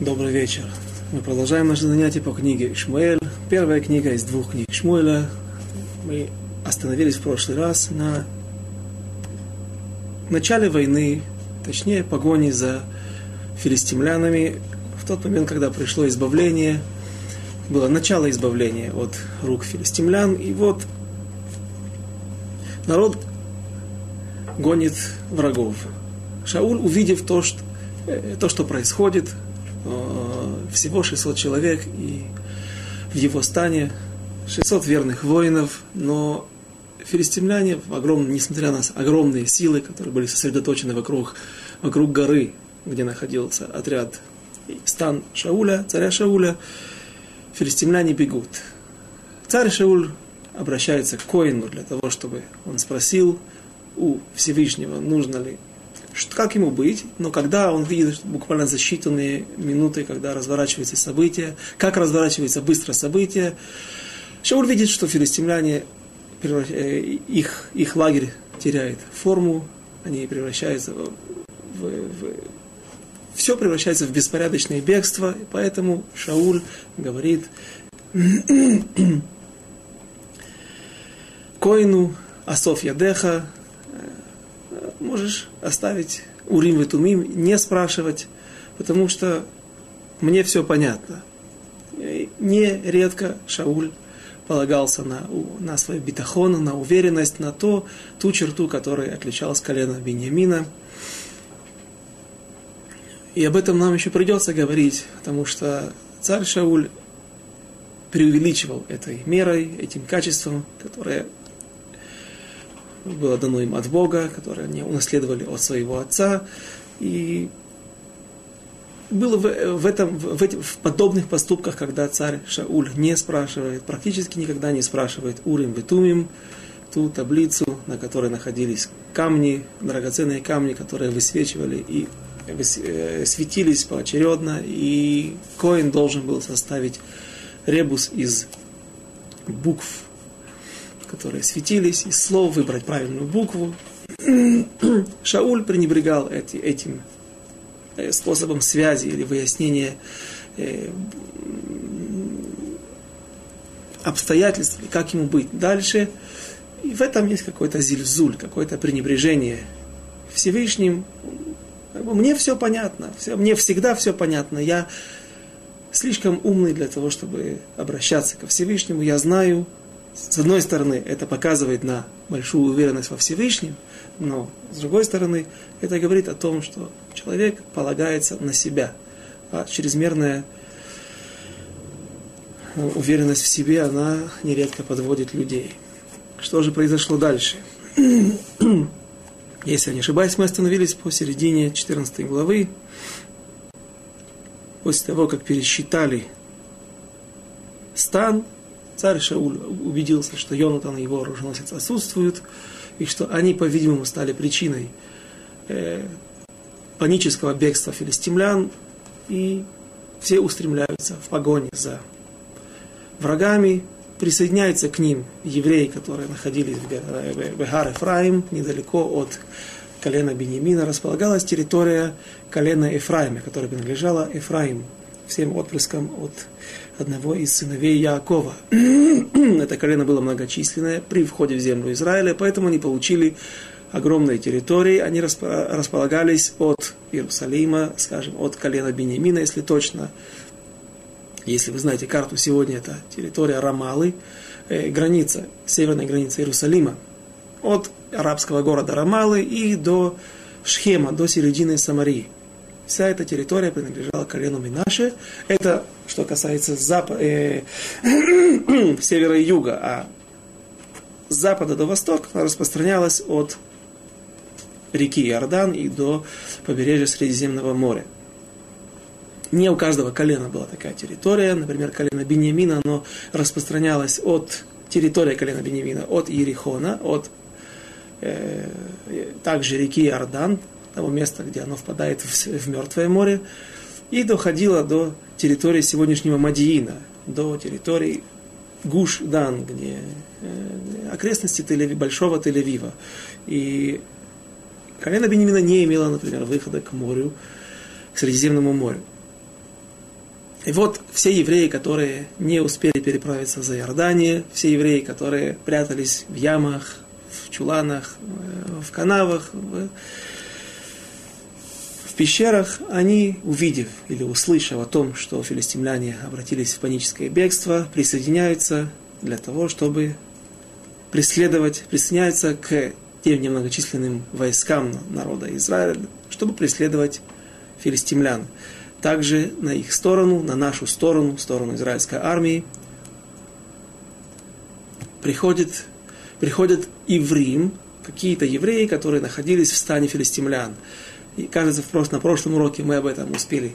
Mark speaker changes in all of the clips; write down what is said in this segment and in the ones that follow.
Speaker 1: Добрый вечер. Мы продолжаем наше занятие по книге Шмуэль. Первая книга из двух книг Шмуэля. Мы остановились в прошлый раз на начале войны, точнее погони за филистимлянами. В тот момент, когда пришло избавление, было начало избавления от рук филистимлян. И вот народ гонит врагов. Шауль, увидев то, что, э, то, что происходит, всего 600 человек, и в его стане 600 верных воинов, но филистимляне, огромные, несмотря на огромные силы, которые были сосредоточены вокруг, вокруг горы, где находился отряд стан Шауля, царя Шауля, филистимляне бегут. Царь Шауль обращается к Коину для того, чтобы он спросил у Всевышнего, нужно ли как ему быть, но когда он видит буквально за считанные минуты, когда разворачиваются события, как разворачивается быстро события, Шауль видит, что филистимляне, э, их, их лагерь теряет форму, они превращаются в, в, в все превращается в беспорядочное бегство, и поэтому Шауль говорит Коину, Асоф Ядеха, можешь оставить Урим и Тумим, не спрашивать, потому что мне все понятно. Нередко Шауль полагался на, на свой битахон, на уверенность, на то, ту черту, которая отличалась колена Беньямина. И об этом нам еще придется говорить, потому что царь Шауль преувеличивал этой мерой, этим качеством, которое было дано им от Бога, которое они унаследовали от своего отца. И было в, в, этом, в, этих, в подобных поступках, когда царь Шауль не спрашивает, практически никогда не спрашивает Урим Бетумим, ту таблицу, на которой находились камни, драгоценные камни, которые высвечивали и э, светились поочередно, и Коин должен был составить ребус из букв которые светились, из слов выбрать правильную букву. Шауль пренебрегал эти, этим э, способом связи или выяснения э, обстоятельств, как ему быть дальше. И в этом есть какой-то зильзуль, какое-то пренебрежение Всевышним. Мне все понятно, все, мне всегда все понятно. Я слишком умный для того, чтобы обращаться ко Всевышнему. Я знаю, с одной стороны, это показывает на большую уверенность во Всевышнем, но с другой стороны, это говорит о том, что человек полагается на себя, а чрезмерная уверенность в себе, она нередко подводит людей. Что же произошло дальше? Если я не ошибаюсь, мы остановились посередине 14 главы. После того, как пересчитали стан, Царь Шауль убедился, что Йонатан и его оруженосец отсутствуют, и что они, по-видимому, стали причиной э, панического бегства филистимлян, и все устремляются в погоне за врагами, присоединяются к ним евреи, которые находились в Бехар Эфраим, недалеко от колена Бениамина, располагалась территория колена Ефраима, которая принадлежала Ефраиму, всем отпрыскам от одного из сыновей Яакова. Это колено было многочисленное при входе в землю Израиля, поэтому они получили огромные территории, они располагались от Иерусалима, скажем, от колена Бениамина, если точно. Если вы знаете карту, сегодня это территория Рамалы, э, граница, северная граница Иерусалима, от арабского города Рамалы и до Шхема, до середины Самарии. Вся эта территория принадлежала колену Минаше. Это что касается зап... э... севера и юга, а с запада до востока распространялась от реки Иордан и до побережья Средиземного моря. Не у каждого колена была такая территория. Например, колено Бениамина, оно распространялось от территории колена Бениамина, от Иерихона, от э, также реки Иордан, того места, где оно впадает в, в Мертвое море, и доходило до территории сегодняшнего Мадиина, до территории Гуш-Дан, где э, окрестности тель Большого Тель-Авива. И колено Бенемина не имело, например, выхода к морю, к Средиземному морю. И вот все евреи, которые не успели переправиться за Иордание, все евреи, которые прятались в ямах, в чуланах, э, в канавах, пещерах, они, увидев или услышав о том, что филистимляне обратились в паническое бегство, присоединяются для того, чтобы преследовать, присоединяются к тем немногочисленным войскам народа Израиля, чтобы преследовать филистимлян также на их сторону, на нашу сторону, сторону израильской армии, приходит, приходят иврим, какие-то евреи, которые находились в стане филистимлян. И кажется, в прошлом, на прошлом уроке мы об этом успели,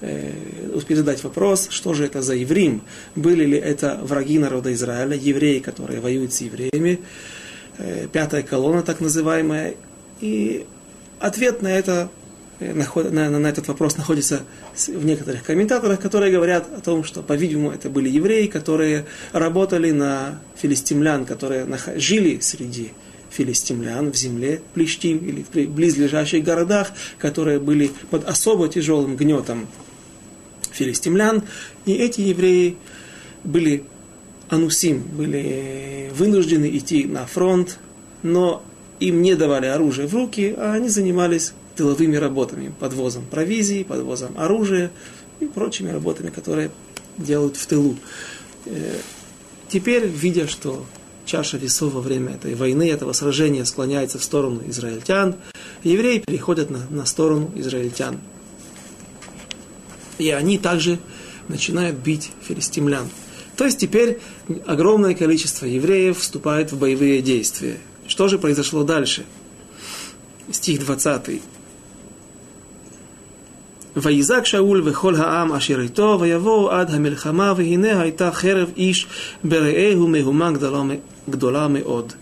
Speaker 1: э, успели задать вопрос, что же это за еврим? Были ли это враги народа Израиля, евреи, которые воюют с евреями, э, пятая колонна так называемая. И ответ на это Э, на, на, на этот вопрос находится в некоторых комментаторах, которые говорят о том, что, по-видимому, это были евреи, которые работали на филистимлян, которые жили среди филистимлян в земле Плештим или в близлежащих городах, которые были под особо тяжелым гнетом филистимлян. И эти евреи были анусим, были вынуждены идти на фронт, но им не давали оружие в руки, а они занимались тыловыми работами, подвозом провизии, подвозом оружия и прочими работами, которые делают в тылу. Э, теперь, видя, что чаша весов во время этой войны, этого сражения склоняется в сторону израильтян, евреи переходят на, на сторону израильтян. И они также начинают бить филистимлян. То есть теперь огромное количество евреев вступает в боевые действия. Что же произошло дальше? Стих 20. ויזעק שאול וכל העם אשר איתו, ויבואו עד המלחמה, והנה הייתה חרב איש ברעהו מהומה גדולה гдола од.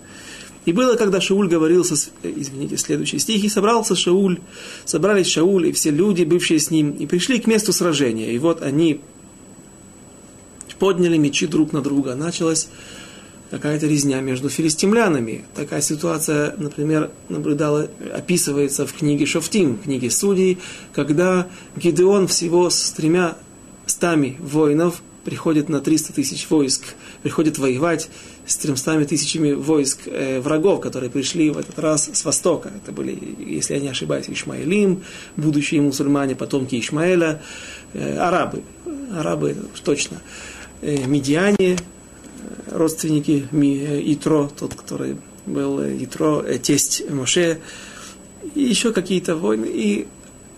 Speaker 1: И было, когда Шауль говорил, со, э, извините, следующий стих, и собрался Шауль, собрались Шауль и все люди, бывшие с ним, и пришли к месту сражения. И вот они подняли мечи друг на друга. Началась какая-то резня между филистимлянами. Такая ситуация, например, наблюдала, описывается в книге Шофтим, книге Судей, когда Гидеон всего с тремя стами воинов приходит на 300 тысяч войск, приходит воевать с 300 тысячами войск э, врагов, которые пришли в этот раз с востока. Это были, если я не ошибаюсь, Ишмаилим, будущие мусульмане, потомки Ишмаэля, э, арабы. Арабы точно. Э, медиане, родственники э, Итро, тот, который был э, Итро, э, тесть Моше, и еще какие-то войны. И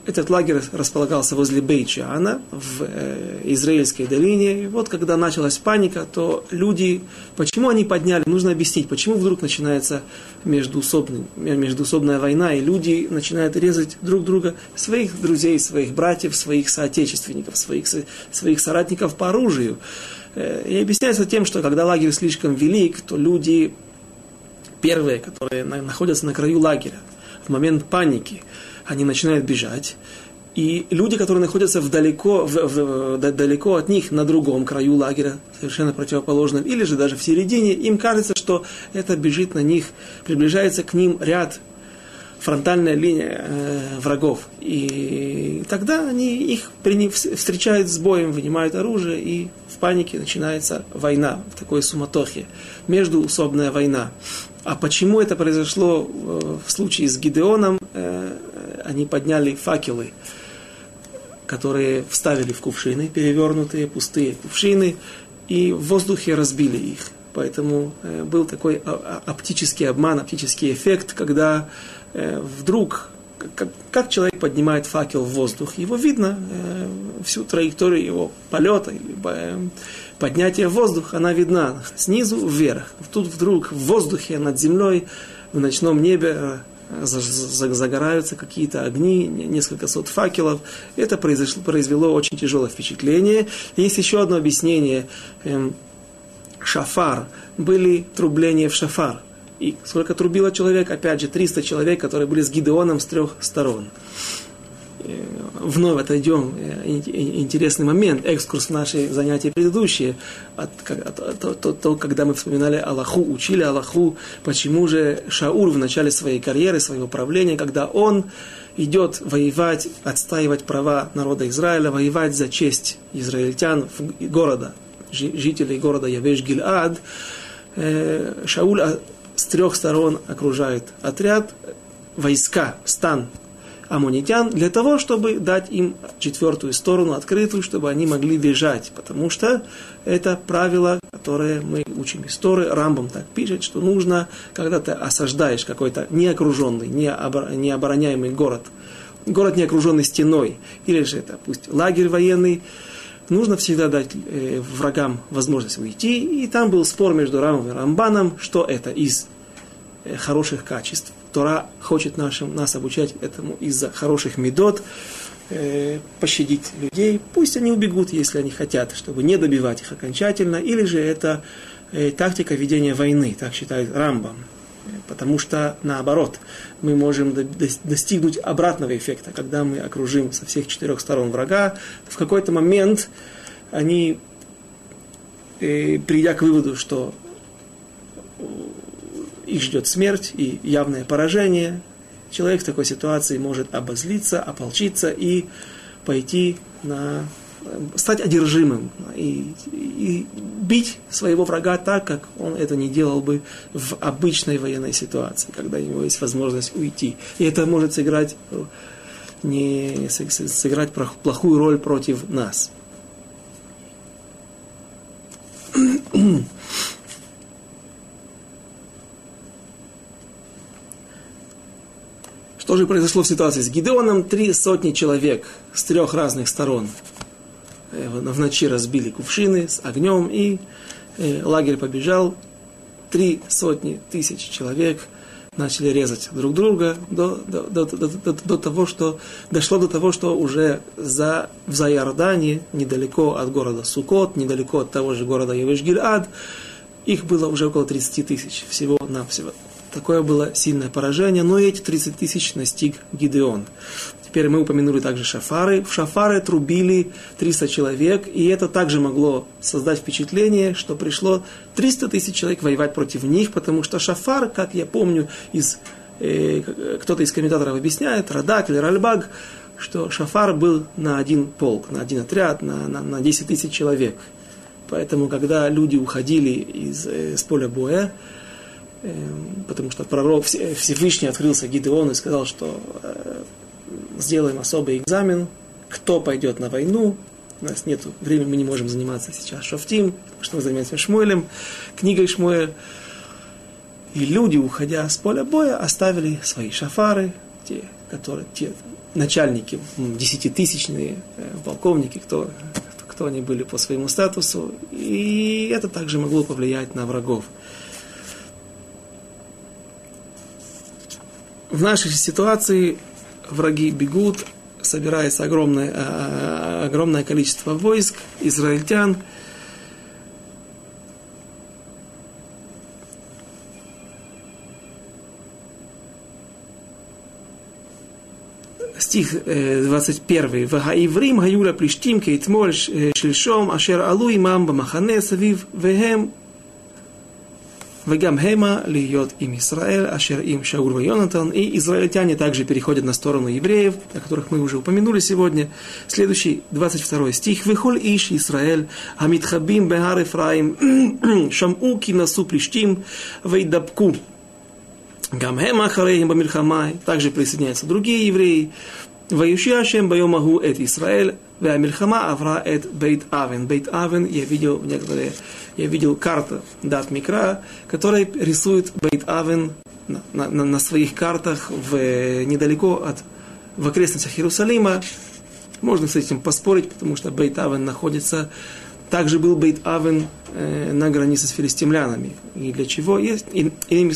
Speaker 1: этот лагерь располагался возле Бейчана в э, Израильской долине. И вот когда началась паника, то люди, почему они подняли, нужно объяснить, почему вдруг начинается междуусобная война, и люди начинают резать друг друга, своих друзей, своих братьев, своих соотечественников, своих, своих соратников по оружию. Э, и объясняется тем, что когда лагерь слишком велик, то люди, первые, которые находятся на краю лагеря, в момент паники, они начинают бежать. И люди, которые находятся вдалеко, в, в, далеко от них, на другом краю лагеря, совершенно противоположном, или же даже в середине, им кажется, что это бежит на них, приближается к ним ряд фронтальная линия э, врагов. И тогда они их встречают с боем, вынимают оружие, и в панике начинается война, в такой суматохе, междуусобная война. А почему это произошло э, в случае с Гидеоном? Они подняли факелы, которые вставили в кувшины, перевернутые, пустые кувшины, и в воздухе разбили их. Поэтому э, был такой оптический обман, оптический эффект, когда Э, вдруг, как, человек поднимает факел в воздух, его видно, э, всю траекторию его полета, поднятия в воздух, она видна снизу вверх. Тут вдруг в воздухе над землей, в ночном небе загораются какие-то огни, несколько сот факелов. Это произошло, произвело очень тяжелое впечатление. Есть еще одно объяснение. Эм, шафар. Были трубления в шафар. И сколько трубило человек? Опять же, 300 человек, которые были с Гидеоном с трех сторон. Э, вновь отойдем, э, интересный момент, экскурс в наши занятия предыдущие, от, от, от, от, от, от, когда мы вспоминали Аллаху, учили Аллаху, почему же Шаур в начале своей карьеры, своего правления, когда он идет воевать, отстаивать права народа Израиля, воевать за честь израильтян города, жителей города Явеш-Гильад, э, Шауль с трех сторон окружает отряд, войска, стан амунитян, для того, чтобы дать им четвертую сторону открытую, чтобы они могли бежать. Потому что это правило, которое мы учим истории. Рамбом так пишет, что нужно, когда ты осаждаешь какой-то неокруженный, необороняемый город, город не окруженный стеной, или же это пусть лагерь военный, нужно всегда дать э, врагам возможность уйти. И там был спор между Рамом и Рамбаном, что это из э, хороших качеств. Тора хочет нашим, нас обучать этому из-за хороших медот, э, пощадить людей. Пусть они убегут, если они хотят, чтобы не добивать их окончательно. Или же это э, тактика ведения войны, так считает Рамбам. Потому что, наоборот, мы можем достигнуть обратного эффекта. Когда мы окружим со всех четырех сторон врага, в какой-то момент они, э, придя к выводу, что их ждет смерть и явное поражение, человек в такой ситуации может обозлиться, ополчиться и пойти на стать одержимым и, и бить своего врага так, как он это не делал бы в обычной военной ситуации, когда у него есть возможность уйти. И это может сыграть, не, сыграть плохую роль против нас. Что же произошло в ситуации с Гидеоном? Три сотни человек с трех разных сторон Э, в ночи разбили кувшины с огнем, и э, лагерь побежал. Три сотни тысяч человек начали резать друг друга до, до, до, до, до, того, что дошло до того, что уже за, в Зайордане, недалеко от города Сукот, недалеко от того же города Евешгильад, их было уже около 30 тысяч всего-навсего. Такое было сильное поражение, но эти 30 тысяч настиг Гидеон. Теперь мы упомянули также шафары. В шафары трубили 300 человек, и это также могло создать впечатление, что пришло 300 тысяч человек воевать против них, потому что шафар, как я помню, из, э, кто-то из комментаторов объясняет, Радак или Ральбаг, что шафар был на один полк, на один отряд, на, на, на 10 тысяч человек. Поэтому, когда люди уходили из, э, с поля боя, э, потому что пророк Всевышний открылся Гидеон и сказал, что э, сделаем особый экзамен, кто пойдет на войну. У нас нет времени, мы не можем заниматься сейчас шофтим, что мы занимаемся Шмуэлем, книгой Шмуэль. И люди, уходя с поля боя, оставили свои шафары, те, которые, те начальники, десятитысячные э, полковники, кто, кто они были по своему статусу. И это также могло повлиять на врагов. В нашей ситуации враги бегут, собирается огромное, э, э, огромное количество войск, израильтян. Стих э, 21. «Вагаиврим гаюля плештим кейтмоль шельшом ашер алу имам бамахане савив вехем Вегам Хема льет им Израиль, Ашер им Шауль Йонатан. И израильтяне также переходят на сторону евреев, о которых мы уже упомянули сегодня. Следующий, 22 стих. Вихоль иш Израиль, Амитхабим Бехар Ефраим, Шаму кинасу плештим, Вейдабку. Гамхема Хареем Бамирхамай. Также присоединяются другие евреи. Ваюши Ашем Байомагу Эт Израиль, Веамирхама Авра Эт Бейт Авен. Бейт Авен я видел в некоторые я видел карту Дат Микра, которая рисует Бейт Авен на, на, на своих картах в, недалеко от, в окрестностях Иерусалима. Можно с этим поспорить, потому что Бейт Авен находится... Также был Бейт Авен э, на границе с филистимлянами. И для чего есть... И, и,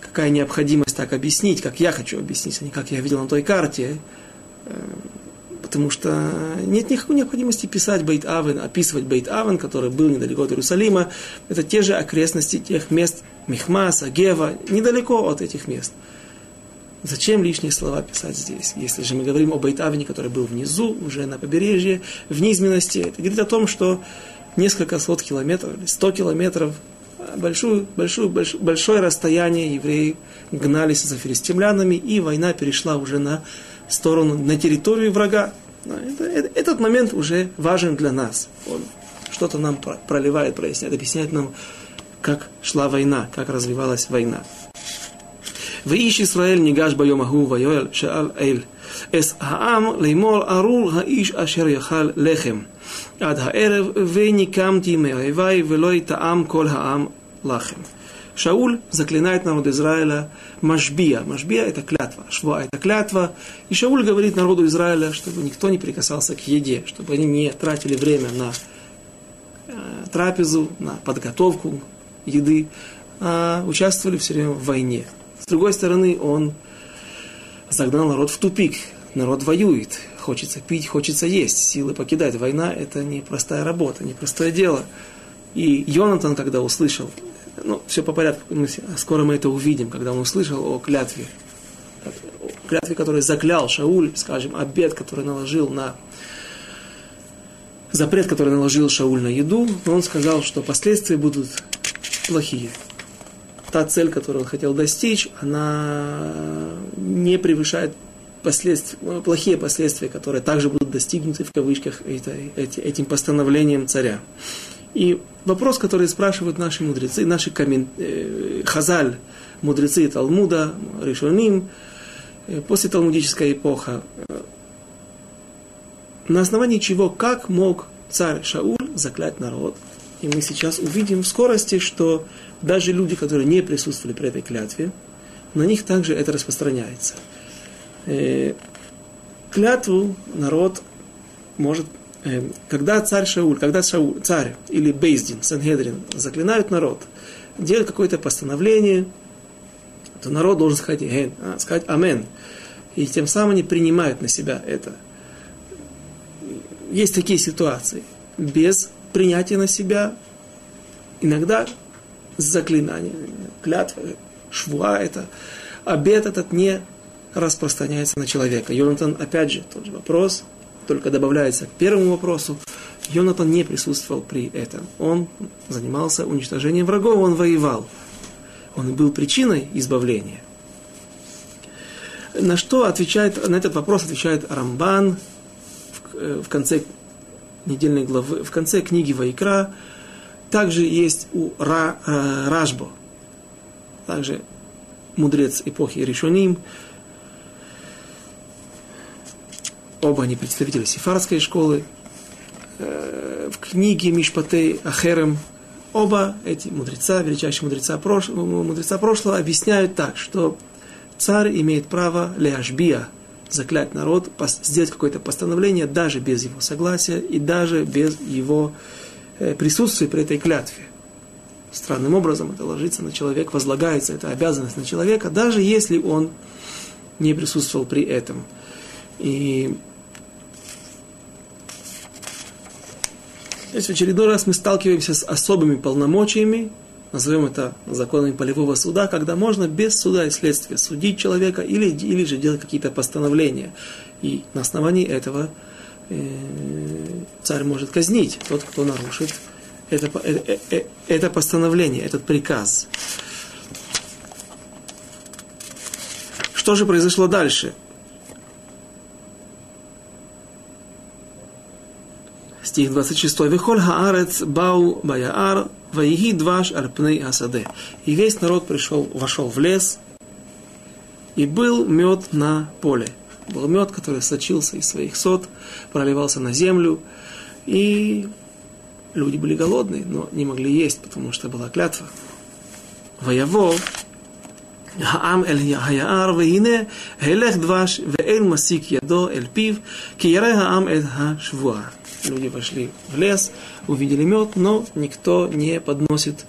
Speaker 1: какая необходимость так объяснить, как я хочу объяснить, а не как я видел на той карте. Э, потому что нет никакой необходимости писать Бейт Авен, описывать Бейт Авен, который был недалеко от Иерусалима. Это те же окрестности тех мест Мехмаса, Гева, недалеко от этих мест. Зачем лишние слова писать здесь? Если же мы говорим о Бейт-Авене, который был внизу, уже на побережье, в низменности, это говорит о том, что несколько сот километров или сто километров большую, большую, больш, большое расстояние евреи гнались за филистимлянами, и война перешла уже на сторону, на территорию врага. Это, этот момент уже важен для нас. Он что-то нам проливает, проясняет, объясняет нам, как шла война, как развивалась война. ואיש ישראל ניגש ביום ההוא ויואל שאל אל אס העם לאמור ארור האיש אשר יאכל לחם עד הערב וניקמתי מאויביי ולא יטעם כל העם לחם. Шауль заклинает народ Израиля Машбия. Машбия это клятва, Шва это клятва. И Шауль говорит народу Израиля, чтобы никто не прикасался к еде, чтобы они не тратили время на э, трапезу, на подготовку еды, а участвовали все время в войне. С другой стороны, он загнал народ в тупик. Народ воюет, хочется пить, хочется есть, силы покидать. Война – это непростая работа, непростое дело. И Йонатан, когда услышал, ну, все по порядку, мы, скоро мы это увидим, когда он услышал о клятве, о клятве, который заклял Шауль, скажем, обед, который наложил на запрет, который наложил Шауль на еду, он сказал, что последствия будут плохие та цель, которую он хотел достичь, она не превышает последствия, ну, плохие последствия, которые также будут достигнуты в кавычках этим постановлением царя. И вопрос, который спрашивают наши мудрецы, наши коммен... Э, хазаль, мудрецы Талмуда, Ришоним, э, после талмудическая эпоха, э, на основании чего, как мог царь Шауль заклять народ. И мы сейчас увидим в скорости, что даже люди, которые не присутствовали при этой клятве, на них также это распространяется. Э, клятву народ может, э, когда царь Шауль, когда Шауль, царь или Бейздин, Сангедрин заклинают народ, делают какое-то постановление, то народ должен сказать, а, сказать Амен. И тем самым они принимают на себя это. Есть такие ситуации. Без принятия на себя иногда заклинание, клятва, швуа это, обед этот не распространяется на человека. Йонатан, опять же, тот же вопрос, только добавляется к первому вопросу. Йонатан не присутствовал при этом. Он занимался уничтожением врагов, он воевал. Он был причиной избавления. На что отвечает, на этот вопрос отвечает Рамбан в, э, в конце недельной главы, в конце книги Вайкра, также есть у Ра, э, Рашбо, также мудрец эпохи Ришоним. Оба они представители сефардской школы. Э, в книге Мишпатей Ахерем оба эти мудреца, величайшие мудреца, прош... мудреца прошлого, объясняют так, что царь имеет право ляшбия, заклять народ, сделать какое-то постановление даже без его согласия и даже без его Э, присутствие при этой клятве. Странным образом это ложится на человека, возлагается эта обязанность на человека, даже если он не присутствовал при этом. И Здесь в очередной раз мы сталкиваемся с особыми полномочиями, назовем это законами полевого суда, когда можно без суда и следствия судить человека или, или же делать какие-то постановления. И на основании этого Э, царь может казнить тот, кто нарушит это, это, э, это постановление, этот приказ. Что же произошло дальше? Стих 26. Вихоль хаарец бау баяар ваиги дваш арпней асаде. И весь народ пришел, вошел в лес, и был мед на поле был мед, который сочился из своих сот, проливался на землю, и люди были голодные, но не могли есть, потому что была клятва. Воево, העם אל היער, והנה הלך דבש ואין מסיק ידו אל פיו, כי ירא העם את השבועה. Люди вошли в лес, увидели мед, но никто не подносит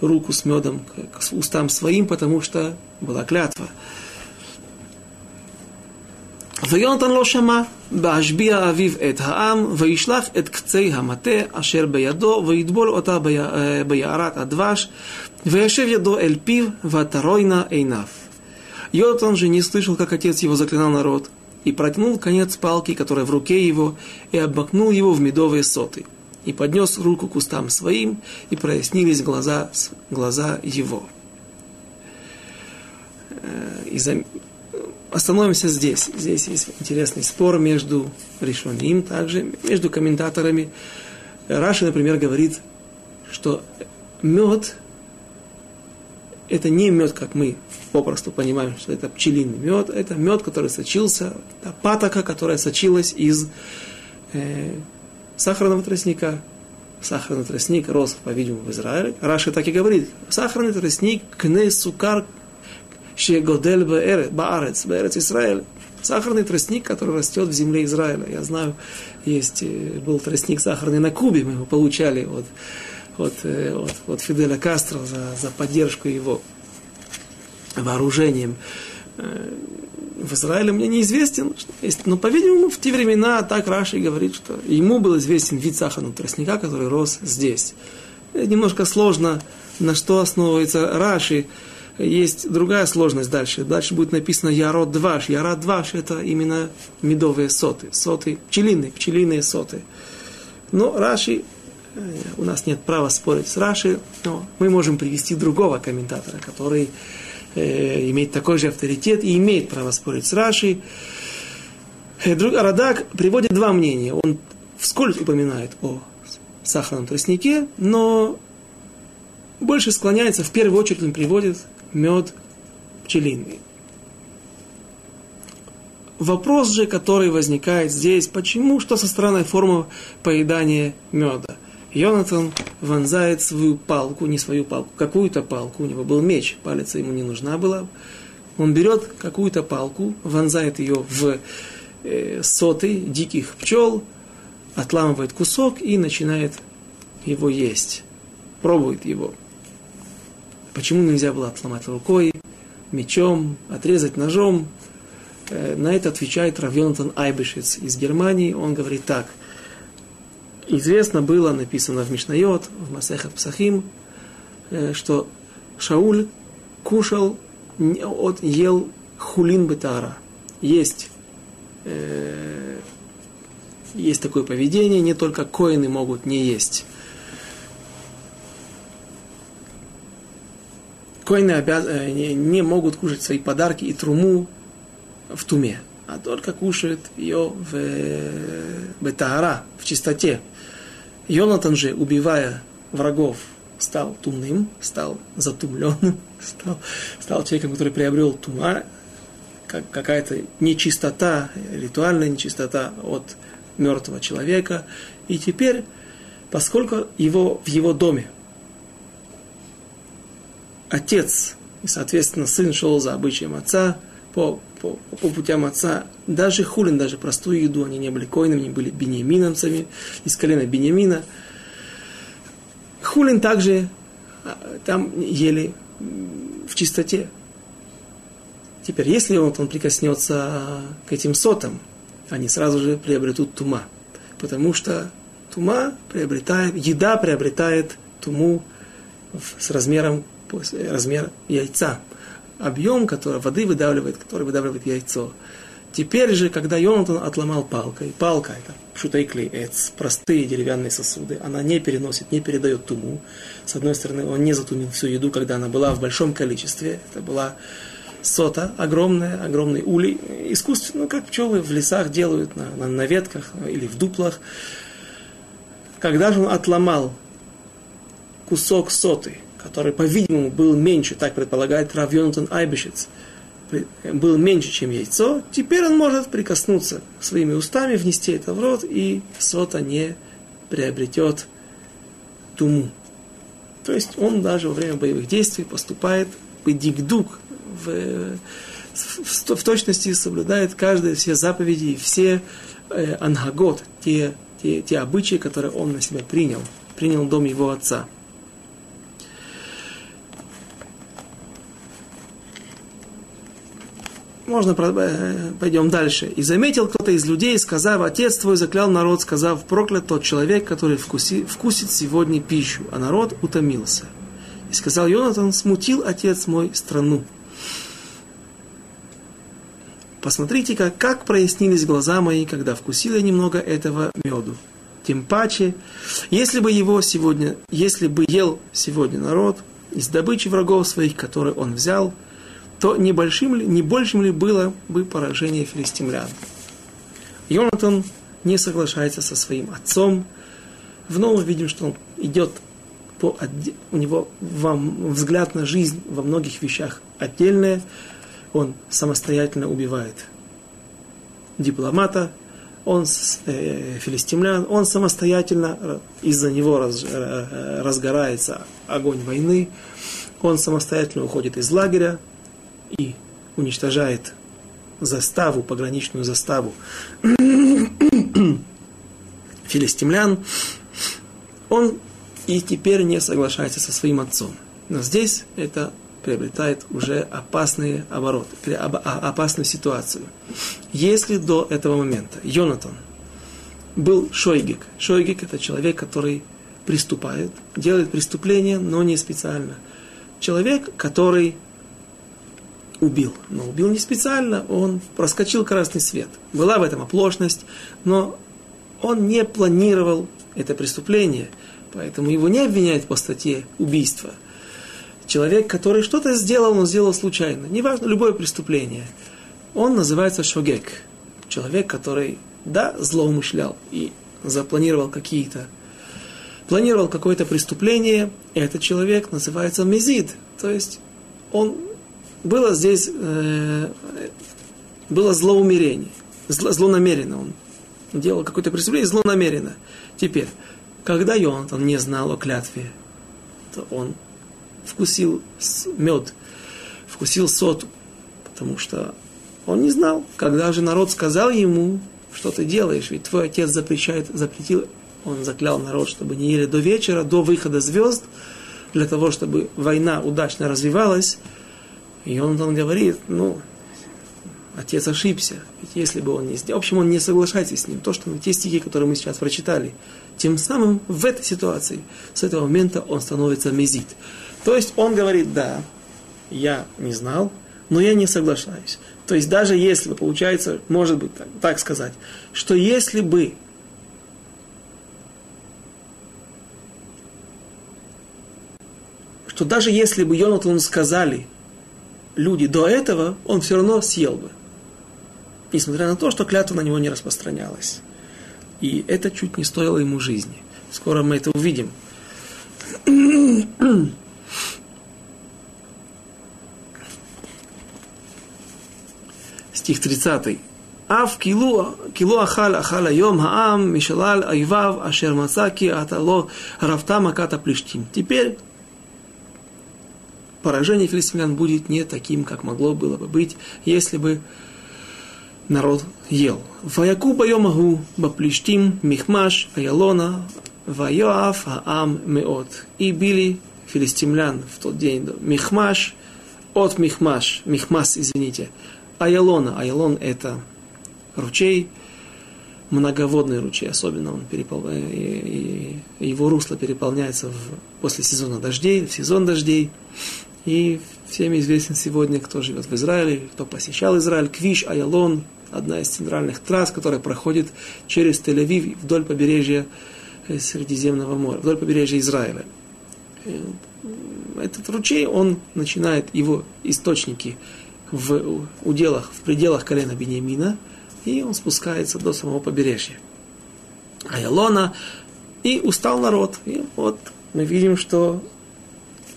Speaker 1: руку с медом к устам своим, потому что была клятва. ויונתן לא שמע, בהשביע האביב את העם, וישלח את קצי המטה אשר בידו, ויטבול אותה ביערת הדבש, וישב ידו אל פיו, ותרוינה עיניו. Йонатан же не слышал, как отец его заклинал народ, и протянул конец палки, которая в руке его, и обмакнул его в медовые соты. и поднес руку к устам своим, и прояснились глаза, глаза его. Э, и за... Остановимся здесь. Здесь есть интересный спор между Ришоним, также между комментаторами. Раши, например, говорит, что мед это не мед, как мы попросту понимаем, что это пчелиный мед, это мед, который сочился, это патока, которая сочилась из э, сахарного тростника. Сахарный тростник рос, по-видимому, в Израиле. Раши так и говорит. Сахарный тростник кне сукар шегодель баарец, баарец Израиль. Сахарный тростник, который растет в земле Израиля. Я знаю, есть, э, был тростник сахарный на Кубе, мы его получали от, от, э, от, от Фиделя Кастро за, за поддержку его вооружением. Э, в Израиле мне неизвестен, но, по-видимому, в те времена так Раши говорит, что ему был известен вид сахарного тростника, который рос здесь. Немножко сложно, на что основывается Раши. Есть другая сложность дальше. Дальше будет написано Ярод Дваш. Ярод Дваш – это именно медовые соты. Соты, пчелиные, пчелиные соты. Но Раши, э, у нас нет права спорить с Раши, но мы можем привести другого комментатора, который э, имеет такой же авторитет и имеет право спорить с Рашей. Э, друг Радак приводит два мнения. Он вскользь упоминает о сахарном тростнике, но больше склоняется, в первую очередь он приводит мед пчелиный. Вопрос же, который возникает здесь, почему, что со странной формой поедания меда – Йонатан вонзает свою палку, не свою палку, какую-то палку, у него был меч, палец ему не нужна была. Он берет какую-то палку, вонзает ее в э, соты диких пчел, отламывает кусок и начинает его есть. Пробует его. Почему нельзя было отломать рукой, мечом, отрезать ножом? Э, на это отвечает Равьонатан Айбешец из Германии. Он говорит так – известно было, написано в Мишнайот, в Масехат Псахим, э, что Шауль кушал, от, ел хулин бетара. Есть, э, есть такое поведение, не только коины могут не есть. Коины обяз... Э, не, не могут кушать свои подарки и труму в туме, а только кушают ее в бетара, в чистоте. Йонатан же, убивая врагов, стал тумным, стал затумленным, стал, стал человеком, который приобрел тума, как какая-то нечистота, ритуальная нечистота от мертвого человека. И теперь, поскольку его, в его доме отец и, соответственно, сын шел за обычаем отца, по, по, по путям отца, даже хулин, даже простую еду, они не были коинами, не были бенеминовцами, из колена Бенемина. Хулин также а, там ели в чистоте. Теперь, если он, он прикоснется к этим сотам, они сразу же приобретут тума. Потому что тума приобретает, еда приобретает туму с размером размер яйца объем, который воды выдавливает, который выдавливает яйцо. Теперь же, когда Йонатан отломал палкой, палка это шутайкли, эц, простые деревянные сосуды, она не переносит, не передает туму. С одной стороны, он не затумил всю еду, когда она была в большом количестве. Это была сота огромная, огромный улей, искусственно, ну, как пчелы в лесах делают на, на, на ветках или в дуплах. Когда же он отломал кусок соты, который, по-видимому, был меньше, так предполагает Рав Йонатан Айбешец, был меньше, чем яйцо, теперь он может прикоснуться своими устами, внести это в рот, и сота не приобретет туму. То есть он даже во время боевых действий поступает бедигдук, в, в, в точности соблюдает каждые все заповеди и все э, ангагот, те, те, те обычаи, которые он на себя принял, принял дом его отца. Можно э, пойдем дальше. И заметил кто-то из людей, сказав, отец твой заклял народ, сказав, проклят тот человек, который вкуси, вкусит сегодня пищу, а народ утомился. И сказал Йонатан, смутил отец мой страну. Посмотрите, как, как прояснились глаза мои, когда вкусил я немного этого меду. тем паче, если бы его сегодня, если бы ел сегодня народ из добычи врагов своих, которые он взял, то небольшим ли, не большим ли было бы поражение филистимлян. Йонатан не соглашается со своим отцом. Вновь видим, что он идет по, у него вам взгляд на жизнь во многих вещах отдельное. Он самостоятельно убивает дипломата, он э, филистимлян, он самостоятельно, э, из-за него раз, э, разгорается огонь войны, он самостоятельно уходит из лагеря и уничтожает заставу, пограничную заставу филистимлян, он и теперь не соглашается со своим отцом. Но здесь это приобретает уже опасные обороты, а, опасную ситуацию. Если до этого момента Йонатан был шойгик, шойгик это человек, который приступает, делает преступление, но не специально. Человек, который убил. Но убил не специально, он проскочил красный свет. Была в этом оплошность, но он не планировал это преступление, поэтому его не обвиняют по статье убийства. Человек, который что-то сделал, он сделал случайно. Неважно, любое преступление. Он называется шогек. Человек, который, да, злоумышлял и запланировал какие-то планировал какое-то преступление, этот человек называется мезид. То есть он было здесь э, было злоумерение, зло, злонамеренно он делал какое-то преступление злонамеренно. Теперь, когда Йонатан не знал о клятве, то он вкусил мед, вкусил соту, потому что он не знал, когда же народ сказал ему, что ты делаешь, ведь твой отец запрещает, запретил, он заклял народ, чтобы не ели до вечера, до выхода звезд, для того, чтобы война удачно развивалась, и он, он говорит, ну, отец ошибся. Ведь если бы он не сделал... В общем, он не соглашается с ним. То, что те стихи, которые мы сейчас прочитали, тем самым в этой ситуации, с этого момента он становится мезит. То есть он говорит, да, я не знал, но я не соглашаюсь. То есть даже если получается, может быть так, так сказать, что если бы что даже если бы Йонатану сказали, люди до этого, он все равно съел бы. Несмотря на то, что клятва на него не распространялась. И это чуть не стоило ему жизни. Скоро мы это увидим. Стих 30. Ав килу, килу ахал ахал айом хаам мишалал айвав ашер масаки атало рафтама ката плештим. Теперь поражение филистимлян будет не таким, как могло было бы быть, если бы народ ел. Ваяку байомагу баплиштим михмаш аялона вайоав аам меот. И били филистимлян в тот день михмаш от михмаш, михмас, извините, аялона. Аялон это ручей, многоводный ручей, особенно он перепол... его русло переполняется в... после сезона дождей, в сезон дождей. И всем известен сегодня, кто живет в Израиле, кто посещал Израиль, Квиш, Аялон, одна из центральных трасс, которая проходит через Тель-Авив вдоль побережья э, Средиземного моря, вдоль побережья Израиля. Э, этот ручей, он начинает его источники в уделах, в пределах колена Бениамина, и он спускается до самого побережья. Аялона, и устал народ. И вот мы видим, что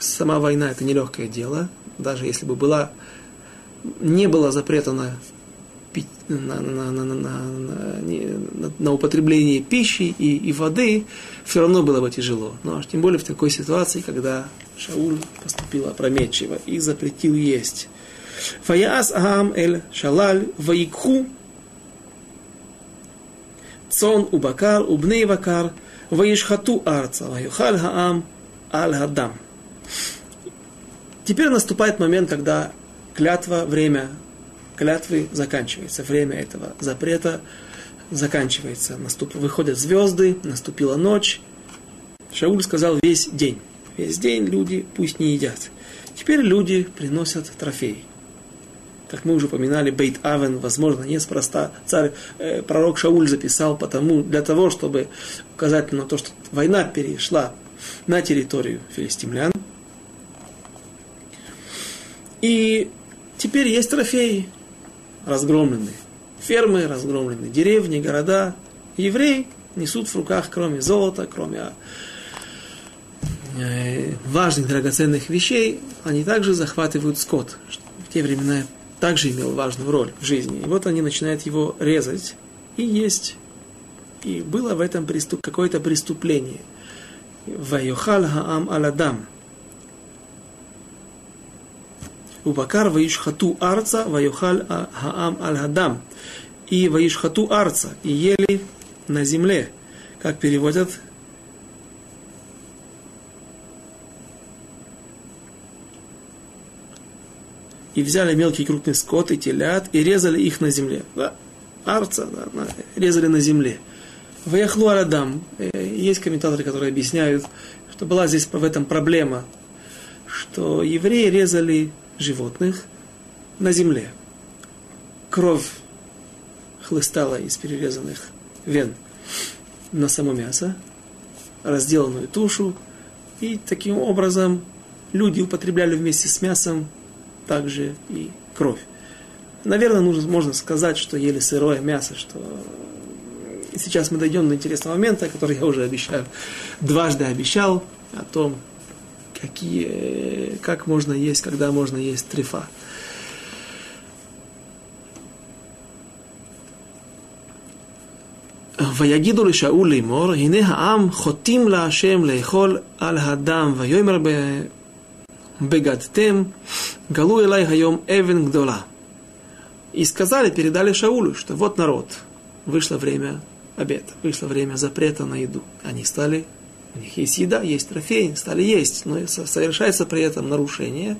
Speaker 1: сама война это нелегкое дело, даже если бы была, не было запрета на, на, на, на, на, на, на употребление пищи и, и воды, все равно было бы тяжело. Но аж тем более в такой ситуации, когда Шауль поступил опрометчиво и запретил есть. Фаяс Ахам эль Шалаль Ваикху Цон Убакар Убней Вакар Ваишхату Арца Ваюхаль Хаам Аль Хадам. Теперь наступает момент, когда клятва, время клятвы заканчивается, время этого запрета заканчивается. Наступ... Выходят звезды, наступила ночь. Шауль сказал весь день. Весь день люди пусть не едят. Теперь люди приносят трофей. как мы уже упоминали, Бейт Авен, возможно, неспроста царь, э, пророк Шауль записал потому, для того, чтобы указать на то, что война перешла на территорию филистимлян. И теперь есть трофеи разгромленные. Фермы разгромленные, деревни, города. Евреи несут в руках, кроме золота, кроме э, важных драгоценных вещей, они также захватывают скот. В те времена также имел важную роль в жизни. И вот они начинают его резать и есть. И было в этом преступ, какое-то преступление. Вайохал хаам аладам. Убакар ваишхату арца, вайохал хаам аль-хадам. И ваишхату арца, и ели на земле, как переводят и взяли мелкий крупный скот и телят, и резали их на земле. Да, арца, да, на, резали на земле. Ваяхлу аладам. Э, есть комментаторы, которые объясняют, что была здесь в этом проблема, что евреи резали животных на земле. Кровь хлыстала из перерезанных вен на само мясо, разделанную тушу, и таким образом люди употребляли вместе с мясом также и кровь. Наверное, нужно, можно сказать, что ели сырое мясо, что и сейчас мы дойдем до интересного момента, который я уже обещаю, дважды обещал, о том, какие, как можно есть, когда можно есть трефа. ויגידו לשאול לאמור, הנה העם חוטאים להשם לאכול על הדם, ויאמר бегадтем, галу элай хайом эвен гдола. И сказали, передали Шаулю, что вот народ, вышло время обеда, вышло время запрета на еду. Они стали, у них есть еда, есть трофей, стали есть, но совершается при этом нарушение.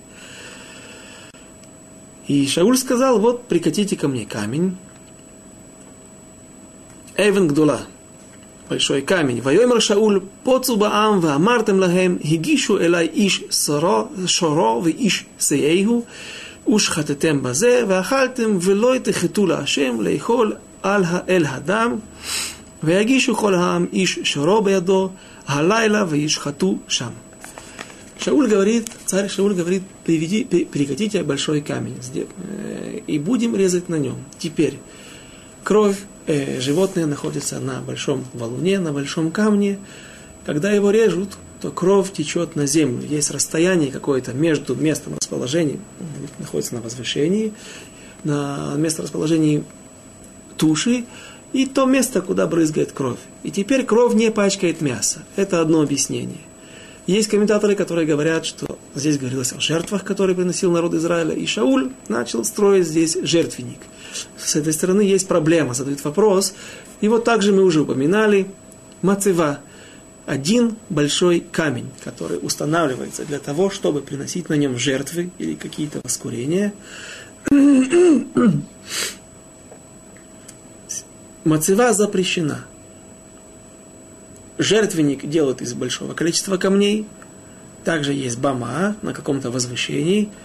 Speaker 1: И Шауль сказал, вот прикатите ко мне камень, Эвен Гдула, большой камень. Вайомер Шауль, поцу баам, ваамартем лахем, хигишу элай иш шоро, ואיש סייהו, ושחטאתם בזה, ואכלתם ולא תחטאו להשם לאכול על האל הדם, ויגישו כל העם איש שורו בידו, Галайла ваишхату шам. Шауль говорит, царь Шауль говорит, приведи, перекатите большой камень э, и будем резать на нем. Теперь кровь э, животное находится на большом валуне, на большом камне. Когда его режут, то кровь течет на землю. Есть расстояние какое-то между местом расположения, находится на возвышении, на место расположения туши, и то место, куда брызгает кровь. И теперь кровь не пачкает мясо. Это одно объяснение. Есть комментаторы, которые говорят, что здесь говорилось о жертвах, которые приносил народ Израиля, и Шауль начал строить здесь жертвенник – с этой стороны есть проблема, задают вопрос. И вот также мы уже упоминали мацева. Один большой камень, который устанавливается для того, чтобы приносить на нем жертвы или какие-то воскурения. Мацева запрещена. Жертвенник делают из большого количества камней. Также есть бама на каком-то возвышении –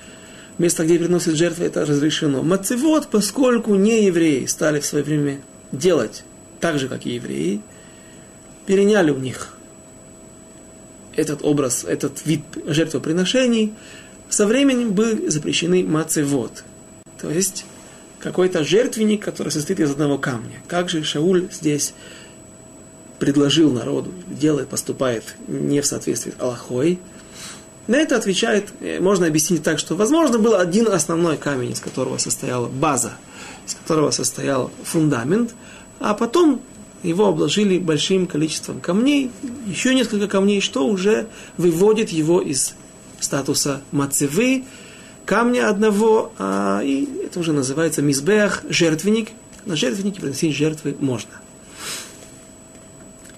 Speaker 1: место, где приносят жертвы, это разрешено. Мацевод, поскольку не евреи стали в свое время делать так же, как и евреи, переняли у них этот образ, этот вид жертвоприношений, со временем были запрещены мацевод. То есть какой-то жертвенник, который состоит из одного камня. Как же Шауль здесь предложил народу, делает, поступает не в соответствии с Аллахой, на это отвечает, э, можно объяснить так, что, возможно, был один основной камень, из которого состояла база, из которого состоял фундамент, а потом его обложили большим количеством камней, еще несколько камней, что уже выводит его из статуса мацевы, камня одного, а, и это уже называется мизбех, жертвенник. На жертвеннике приносить жертвы можно.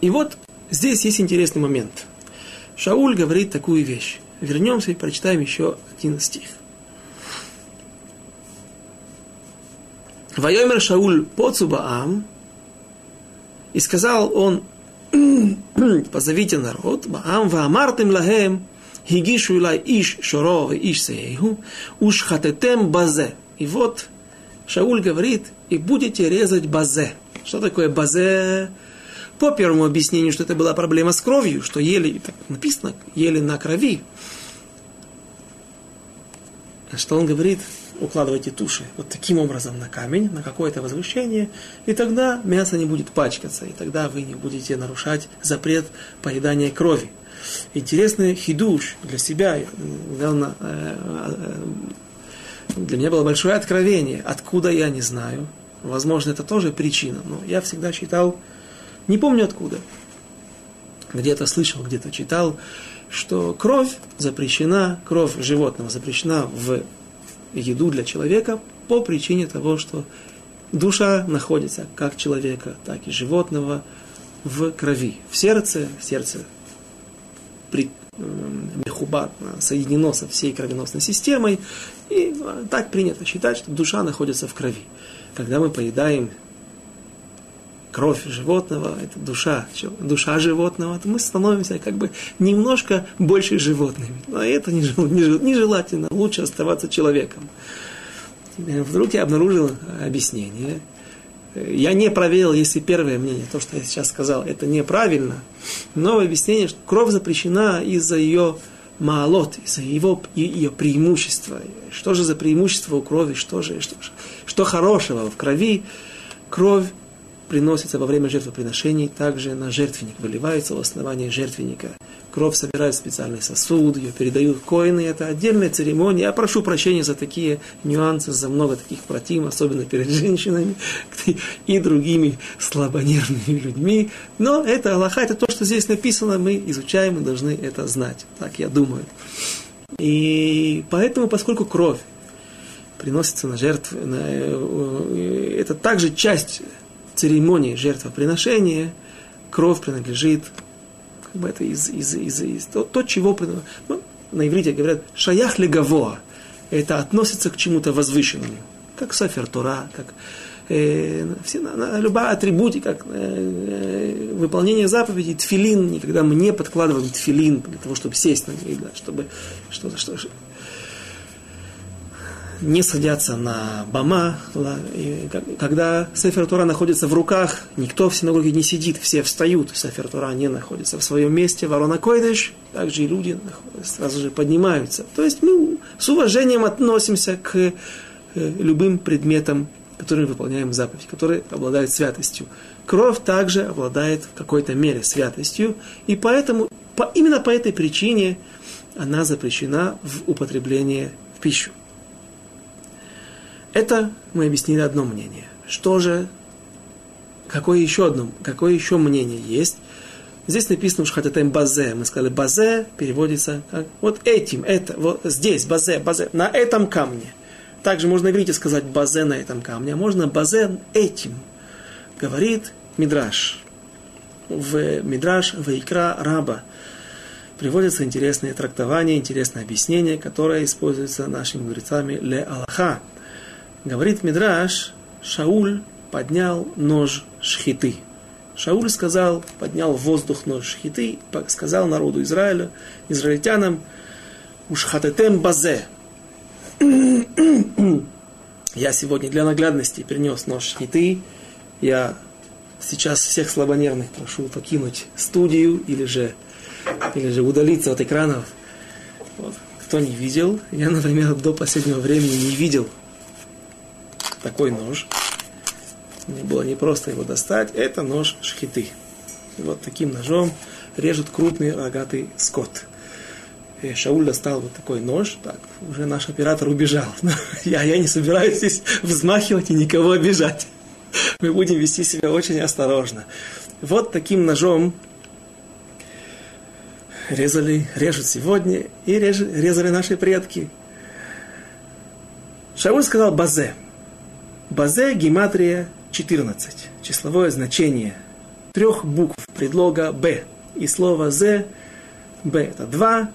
Speaker 1: И вот здесь есть интересный момент. Шауль говорит такую вещь вернемся и прочитаем еще один стих. Вайомер Шауль поцубаам, и сказал он, позовите народ, Баам ваамартым лахем, хигишу илай иш шоро иш сееху, уж хатетем базе, И вот Шауль говорит, и будете резать базе. Что такое базе? По первому объяснению, что это была проблема с кровью, что ели, так написано, ели на крови. А что он говорит? Укладывайте туши вот таким образом на камень, на какое-то возвышение, и тогда мясо не будет пачкаться, и тогда вы не будете нарушать запрет поедания крови. Интересный хидуш для себя, наверное, э, э, для меня было большое откровение. Откуда я не знаю. Возможно, это тоже причина, но я всегда считал, не помню откуда. Где-то слышал, где-то читал, что кровь запрещена, кровь животного запрещена в еду для человека по причине того, что душа находится как человека, так и животного в крови, в сердце, сердце при, мехубат соединено со всей кровеносной системой, и так принято считать, что душа находится в крови. Когда мы поедаем кровь животного, это душа, душа животного, то мы становимся как бы немножко больше животными. Но это нежелательно, лучше оставаться человеком. Вдруг я обнаружил объяснение. Я не проверил, если первое мнение, то, что я сейчас сказал, это неправильно. Новое объяснение, что кровь запрещена из-за ее маалот, из-за его, ее преимущества. Что же за преимущество у крови, что же, что, что хорошего в крови? Кровь приносится во время жертвоприношений, также на жертвенник выливается в основании жертвенника. Кровь собирают в специальный сосуд, ее передают коины. Это отдельная церемония. Я прошу прощения за такие нюансы, за много таких против, особенно перед женщинами и другими слабонервными людьми. Но это Аллаха, это то, что здесь написано, мы изучаем и должны это знать. Так я думаю. И поэтому, поскольку кровь приносится на жертву, на, э, это также часть церемонии жертвоприношения кровь принадлежит, как бы это из, из, из, из то, то, чего ну, на иврите говорят шаях легаво, это относится к чему-то возвышенному, как Сафер Тора, как э, все, на, на, любая атрибутика, как э, выполнение заповедей, тфилин, никогда мы не подкладываем тфилин для того, чтобы сесть на ней, да, чтобы что-то, что, не садятся на бама. Когда Сефер Тура находится в руках, никто в синагоге не сидит, все встают. Сефер Тура не находится в своем месте. Ворона Койдыш, также и люди сразу же поднимаются. То есть мы с уважением относимся к э, любым предметам, которые выполняем заповедь, которые обладают святостью. Кровь также обладает в какой-то мере святостью, и поэтому, по, именно по этой причине она запрещена в употреблении в пищу. Это мы объяснили одно мнение. Что же, какое еще одно, какое еще мнение есть? Здесь написано в Шхататем базе. Мы сказали базе переводится как вот этим, это, вот здесь базе, базе, на этом камне. Также можно говорить и сказать базе на этом камне, а можно базе этим. Говорит Мидраш. В Мидраш, в Икра Раба приводятся интересные трактования, интересные объяснения, которые используются нашими мудрецами ле Аллаха. Говорит Мидраш, Шауль поднял нож шхиты. Шауль сказал, поднял в воздух нож шхиты, сказал народу Израиля, израильтянам, ушхатетем базе. Я сегодня для наглядности принес нож шхиты. Я сейчас всех слабонервных прошу покинуть студию или же, или же удалиться от экранов. Вот. Кто не видел, я, например, до последнего времени не видел такой нож. Мне было не просто его достать. Это нож шхиты. Вот таким ножом режет крупный рогатый скот. И Шауль достал вот такой нож. Так, уже наш оператор убежал. я, я не собираюсь здесь взмахивать и никого обижать. Мы будем вести себя очень осторожно. Вот таким ножом резали, режут сегодня и резали наши предки. Шауль сказал базе. Базе гематрия 14. Числовое значение трех букв предлога Б. И слово З, Б это 2,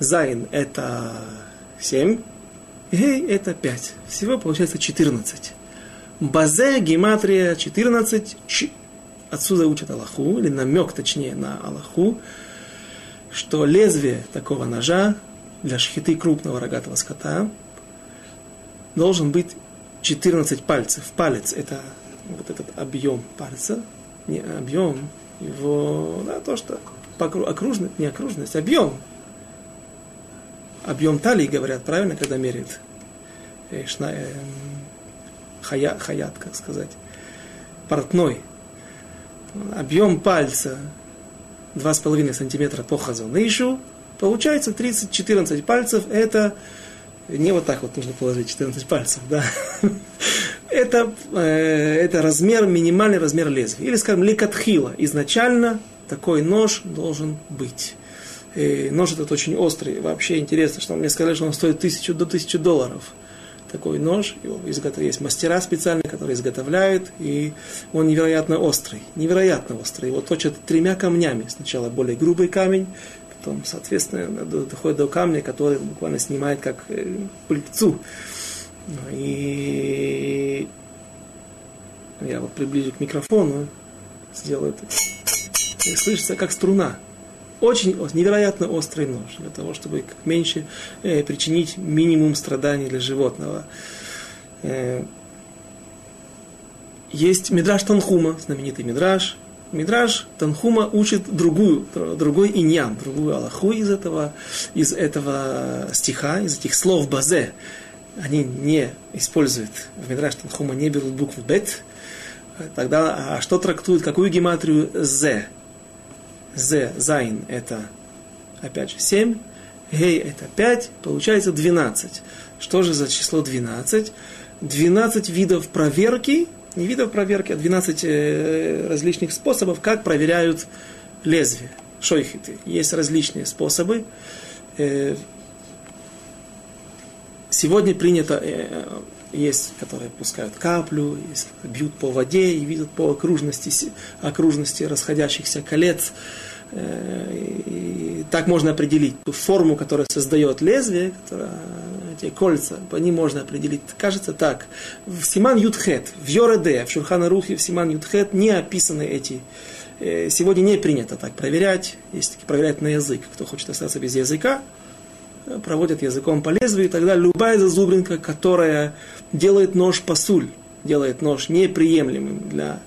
Speaker 1: Зайн это 7, Гей это 5. Всего получается 14. Базе гематрия 14. Ч. Отсюда учат Аллаху, или намек точнее на Аллаху, что лезвие такого ножа для шхиты крупного рогатого скота должен быть 14 пальцев. Палец – это вот этот объем пальца, не объем его, да, то, что окружность, не окружность, объем. Объем талии, говорят, правильно, когда меряют? Э, э, хая, хаят, как сказать, портной. Объем пальца 2,5 сантиметра по хазонышу, получается 30-14 пальцев, это не вот так вот нужно положить 14 пальцев, да. это, э, это размер, минимальный размер лезвия. Или, скажем, ликатхила. Изначально такой нож должен быть. И нож этот очень острый. Вообще интересно, что мне сказали, что он стоит тысячу до тысячи долларов. Такой нож, его изготов... есть мастера специальные, которые изготовляют, и он невероятно острый. Невероятно острый. Его точат тремя камнями. Сначала более грубый камень, потом, соответственно, доходит до камня, который буквально снимает как э, пыльцу. И я вот приближу к микрофону, сделаю это. И слышится как струна. Очень невероятно острый нож для того, чтобы как меньше э, причинить минимум страданий для животного. Э, есть Мидраш Танхума, знаменитый Мидраш. Мидраш Танхума учит другую, другой עניין, другую алаху из этого, из этого стиха, из этих слов בזה они не используют, в Мидраш Танхума не берут букву бет, тогда а что трактуют, какую гематрию з? з, זיין, это опять же 7, гей это 5, получается 12. Что же за число 12? 12 видов проверки, не видов проверки, а 12 э, различных способов, как проверяют лезвие, шойхиты. Есть различные способы. Э, Сегодня принято, э, есть, которые пускают каплю, есть, бьют по воде и видят по окружности, окружности расходящихся колец. Э, и так можно определить ту форму, которая создает лезвие, которая, эти кольца, по ним можно определить. Кажется так. В Симан Ютхет, в Йореде, в Шурхана Рухе, в Симан Ютхет не описаны эти э, Сегодня не принято так проверять, есть проверять на язык. Кто хочет остаться без языка, проводят языком по лезвию, и тогда любая зазубринка, которая делает нож пасуль, делает нож неприемлемым для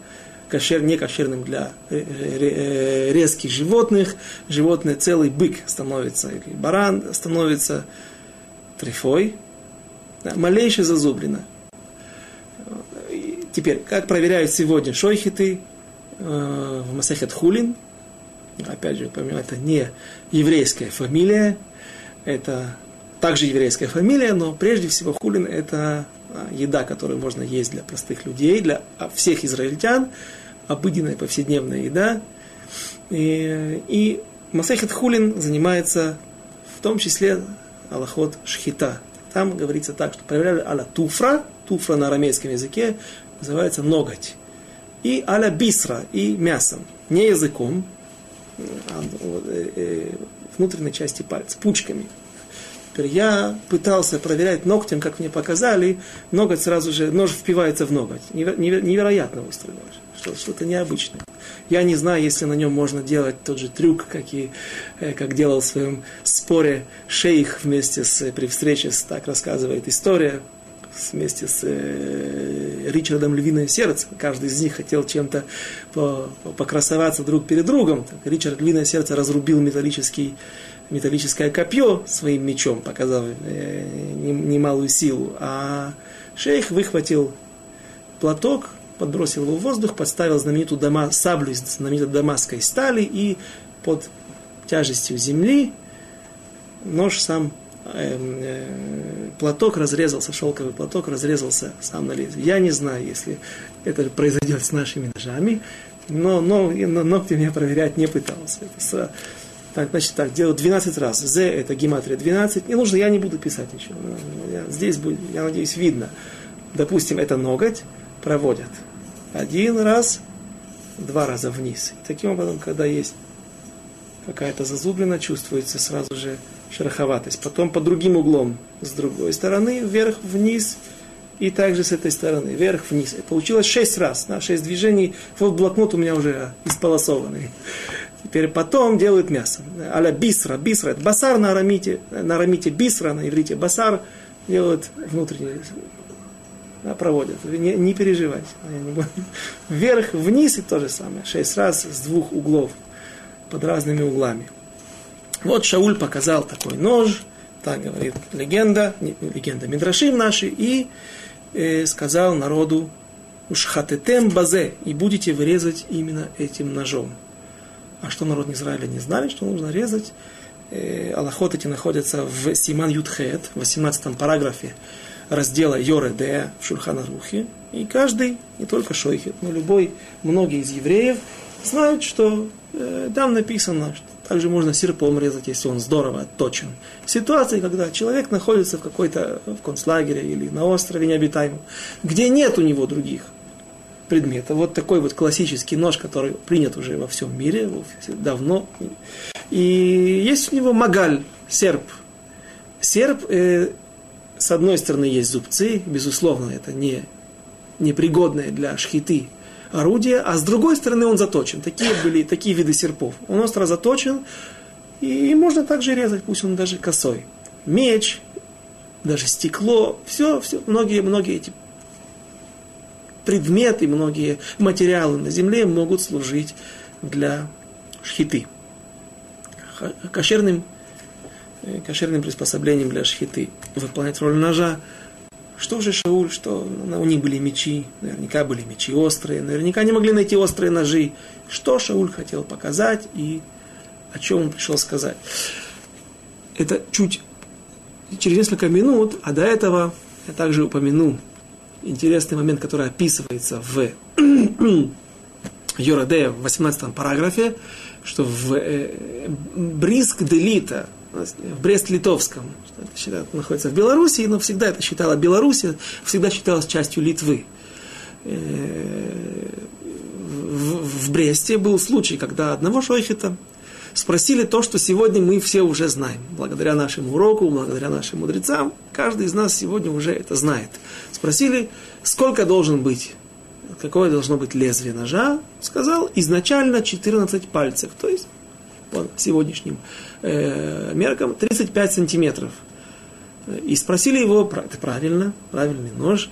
Speaker 1: кошер, некошерным для э, э, резких животных, животное целый бык становится, или баран становится трефой, да, малейшая зазубрина. Теперь, как проверяют сегодня шойхиты э, в Масехет Хулин, опять же, помимо это не еврейская фамилия, это также еврейская фамилия, но прежде всего хулин это еда, которую можно есть для простых людей, для а, всех израильтян, обыденная повседневная еда. И, и Масехет Хулин занимается в том числе аллахот шхита. Там говорится так, что проверяли аля туфра, туфра на арамейском языке называется ноготь. И аля бисра, и мясом. Не языком, а э, э, внутренней части пальца, пучками. Теперь я пытался проверять ногтем, как мне показали, ноготь сразу же, нож впивается в ноготь. Невероятно острый нож, что-то необычное. Я не знаю, если на нем можно делать тот же трюк, как, и, э, как делал в своем споре шейх вместе с, при встрече, с, так рассказывает история, вместе с э, Ричардом Львиное сердце. Каждый из них хотел чем-то по, по, покрасоваться друг перед другом. Так, Ричард Львиное сердце разрубил металлический, металлическое копье своим мечом, показав э, немалую силу. А шейх выхватил платок, подбросил его в воздух, подставил знаменитую дома, саблю из знаменитой дамасской стали и под тяжестью земли нож сам Эм, э, платок разрезался, шелковый платок разрезался сам на лезвие. Я не знаю, если это произойдет с нашими ножами, но, но, но ногтем я проверять не пытался. Это так, значит, так, делаю 12 раз. З это гематрия 12. Не нужно, я не буду писать ничего. Я, здесь будет, я надеюсь, видно. Допустим, это ноготь проводят. Один раз, два раза вниз. И таким образом, когда есть какая-то зазублина, чувствуется сразу же шероховатость. Потом по другим углом с другой стороны, вверх-вниз, и также с этой стороны, вверх-вниз. Получилось шесть раз, да, шесть движений. Вот блокнот у меня уже исполосованный. Теперь потом делают мясо. Аля бисра, бисра, это басар на арамите, на арамите бисра, на иврите басар, делают внутренний проводят. Не, не переживайте. Вверх, вниз и то же самое. Шесть раз с двух углов, под разными углами. Вот Шауль показал такой нож, так говорит легенда, не, легенда Мидрашим наши, и э, сказал народу, Ушхатетем базе, и будете вырезать именно этим ножом. А что народ Израиля не знали, что нужно резать? Э, Аллахот эти находятся в Симан Ютхет, в 18 параграфе раздела Йореде в Шульхана Рухе. И каждый, не только Шойхет, но любой, многие из евреев знают, что э, там написано, что также можно серпом резать, если он здорово отточен. Ситуации, когда человек находится в какой-то в концлагере или на острове необитаемом, где нет у него других предмета. Вот такой вот классический нож, который принят уже во всем мире давно. И есть у него магаль, серп. Серп, э, с одной стороны, есть зубцы, безусловно, это не непригодное для шхиты орудие, а с другой стороны он заточен. Такие были такие виды серпов. Он остро заточен, и можно также резать, пусть он даже косой. Меч, даже стекло, все, все, многие, многие эти предметы, многие материалы на земле могут служить для шхиты. Кошерным, э, кошерным приспособлением для шхиты. Выполнять роль ножа. Что же Шауль, что у них были мечи, наверняка были мечи острые, наверняка не могли найти острые ножи. Что Шауль хотел показать и о чем он пришел сказать. Это чуть через несколько минут, а до этого я также упомяну интересный момент, который описывается в Йораде в 18 параграфе, что в э, Бриск-Делита, в Брест-Литовском, это находится в Беларуси, но всегда это считала Беларусь, всегда считалась частью Литвы. Э, в, в Бресте был случай, когда одного шойхета спросили то, что сегодня мы все уже знаем. Благодаря нашему уроку, благодаря нашим мудрецам, каждый из нас сегодня уже это знает. Спросили, сколько должен быть, какое должно быть лезвие ножа. Сказал, изначально 14 пальцев, то есть по сегодняшним э, меркам 35 сантиметров. И спросили его, это правильно, правильный нож,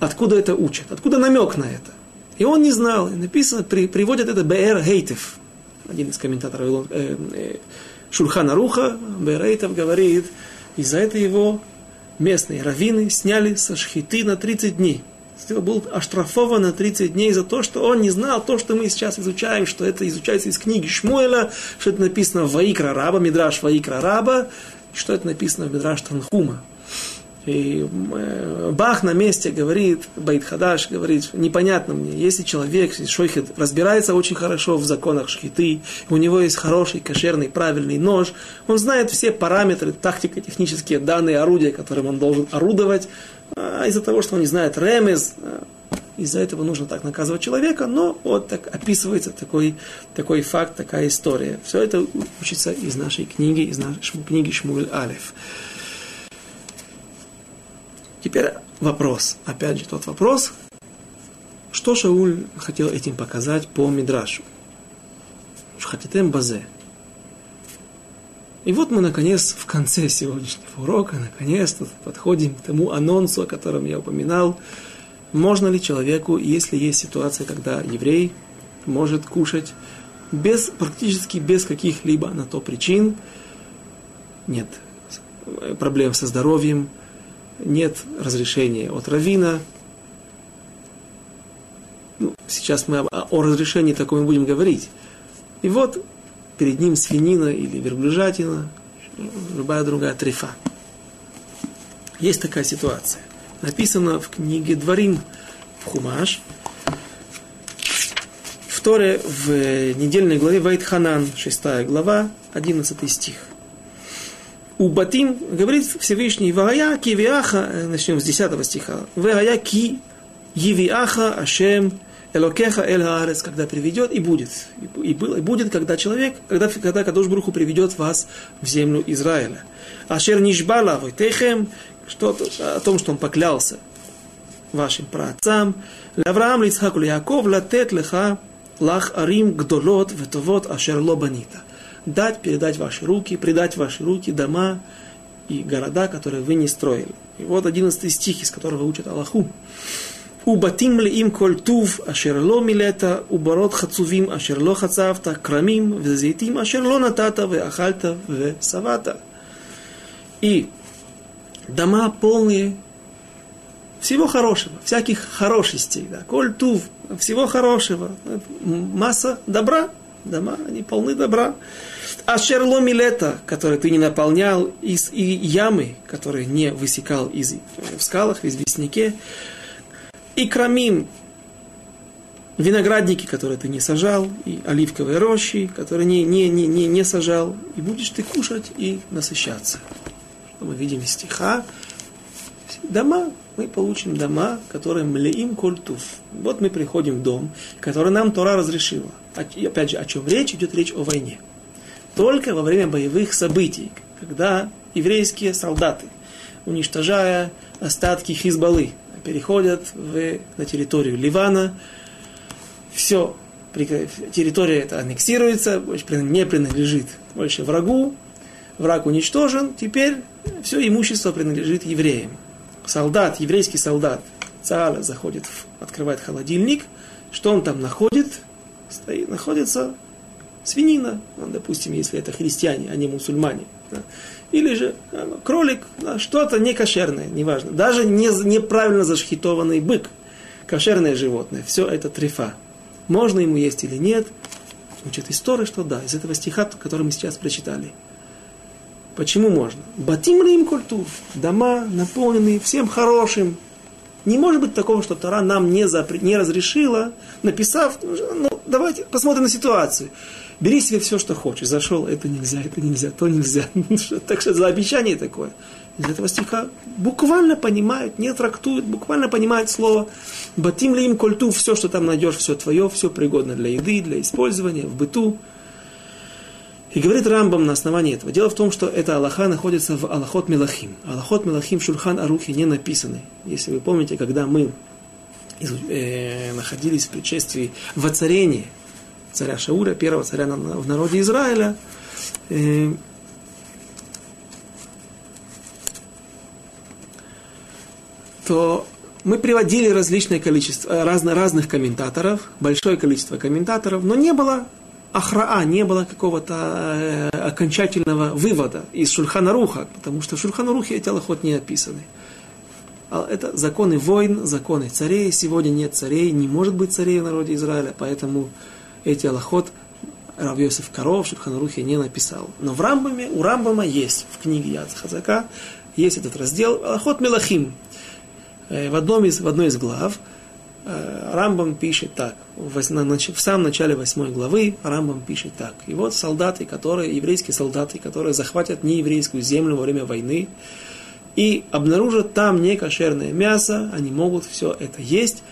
Speaker 1: откуда это учат, откуда намек на это. И он не знал, и написано, при, приводят это Б.Р. Гейтев, один из комментаторов э, э, Шульхана Руха, Берейтов говорит, из-за этого его местные раввины сняли со шхиты на 30 дней. Был оштрафован на 30 дней за то, что он не знал то, что мы сейчас изучаем, что это изучается из книги Шмуэля, что это написано в Ваикра Раба, Мидраш Ваикра Раба, что это написано в Мидраш Танхума. И э, Бах на месте говорит, Байт Хадаш говорит, непонятно мне, если человек, шойхет, разбирается очень хорошо в законах шхиты, у него есть хороший, кошерный, правильный нож, он знает все параметры, тактико-технические данные, орудия, которым он должен орудовать, а из-за того, что он не знает ремез, э, из-за этого нужно так наказывать человека, но вот так описывается такой, такой факт, такая история. Все это учится из нашей книги, из нашей книги Шмуль Алиф. Теперь вопрос, опять же тот вопрос, что Шауль хотел этим показать по Мидрашу? Шхатитем базе. И вот мы, наконец, в конце сегодняшнего урока, наконец-то подходим к тому анонсу, о котором я упоминал. Можно ли человеку, если есть ситуация, когда еврей может кушать без, практически без каких-либо на то причин, нет проблем со здоровьем, нет разрешения от равина. Ну, сейчас мы о, разрешении таком будем говорить. И вот перед ним свинина или верблюжатина, любая другая трефа. Есть такая ситуация. Написано в книге Дворим в Хумаш, в Торе в недельной главе Вайтханан, 6 глава, 11 стих. У Батим говорит Всевышний, Вая ки виаха, э, начнем с 10 стиха, Вая ки евиаха Ашем Элокеха Эль Хаарес, когда приведет, и будет. И, был, и будет, когда человек, когда, когда Кадош Бруху приведет вас в землю Израиля. Ашер Нишбала Войтехем, что о том, что он поклялся вашим праотцам. Лавраам Лицхаку Яков латет леха лах арим гдолот ветовот ашер лобанита дать, передать ваши руки, предать ваши руки дома и города, которые вы не строили. И вот одиннадцатый стих, из которого учат Аллаху. Убатим ли им кольтув, ашерло милета, уборот хацувим, ашерло хацавта, крамим, везейтим, ашерло натата, ве ахальта, ве савата. И дома полные всего хорошего, всяких хорошестей, да, коль тув, всего хорошего, масса добра, дома, они полны добра. А шерломи лето, который ты не наполнял, из, и ямы, которые не высекал из, в скалах, в известняке, и крамим, виноградники, которые ты не сажал, и оливковые рощи, которые не, не, не, не, не сажал, и будешь ты кушать и насыщаться. Мы видим из стиха, дома, мы получим дома, которые млеим культув. Вот мы приходим в дом, который нам Тора разрешила. Опять же, о чем речь? Идет речь о войне. Только во время боевых событий, когда еврейские солдаты, уничтожая остатки Хизбаллы, переходят в, на территорию Ливана. Все, территория эта аннексируется, не принадлежит больше врагу. Враг уничтожен, теперь все имущество принадлежит евреям. Солдат, еврейский солдат, Цааля заходит, открывает холодильник. Что он там находит? Стоит, находится свинина, ну, допустим, если это христиане, а не мусульмане. Да. Или же ну, кролик, да, что-то некошерное, неважно. Даже не, неправильно зашхитованный бык, кошерное животное, все это трефа. Можно ему есть или нет? Учат история, что да, из этого стиха, который мы сейчас прочитали. Почему можно? Батим рим культур. Дома наполненные всем хорошим. Не может быть такого, что Тара нам не, запре- не разрешила, написав, ну, давайте посмотрим на ситуацию. Бери себе все, что хочешь. Зашел, это нельзя, это нельзя, то нельзя. так что за обещание такое. Из этого стиха буквально понимают, не трактуют, буквально понимают слово «батим ли им культу» все, что там найдешь, все твое, все пригодно для еды, для использования, в быту. И говорит Рамбам на основании этого. Дело в том, что эта Аллаха находится в Аллахот Мелахим. Аллахот Мелахим Шурхан Арухе не написаны. Если вы помните, когда мы э, находились в предшествии воцарения царя Шауля, первого царя в народе Израиля, то мы приводили различное количество, э, разно, разных комментаторов, большое количество комментаторов, но не было ахраа, не было какого-то э, окончательного вывода из Шульханаруха, потому что в Шульханарухе эти аллахот не описаны. А это законы войн, законы царей. Сегодня нет царей, не может быть царей в народе Израиля, поэтому эти аллахот Рав Йосиф Коров Шульханарухе не написал. Но в Рамбаме, у Рамбама есть в книге Яд Хазака, есть этот раздел Аллахот Мелахим. Э, в, одном из, в одной из глав э, Рамбам пишет так, в, в самом начале восьмой главы Рамбам пишет так. И вот солдаты, которые, еврейские солдаты, которые захватят нееврейскую землю во время войны и обнаружат там некошерное мясо, они могут все это есть,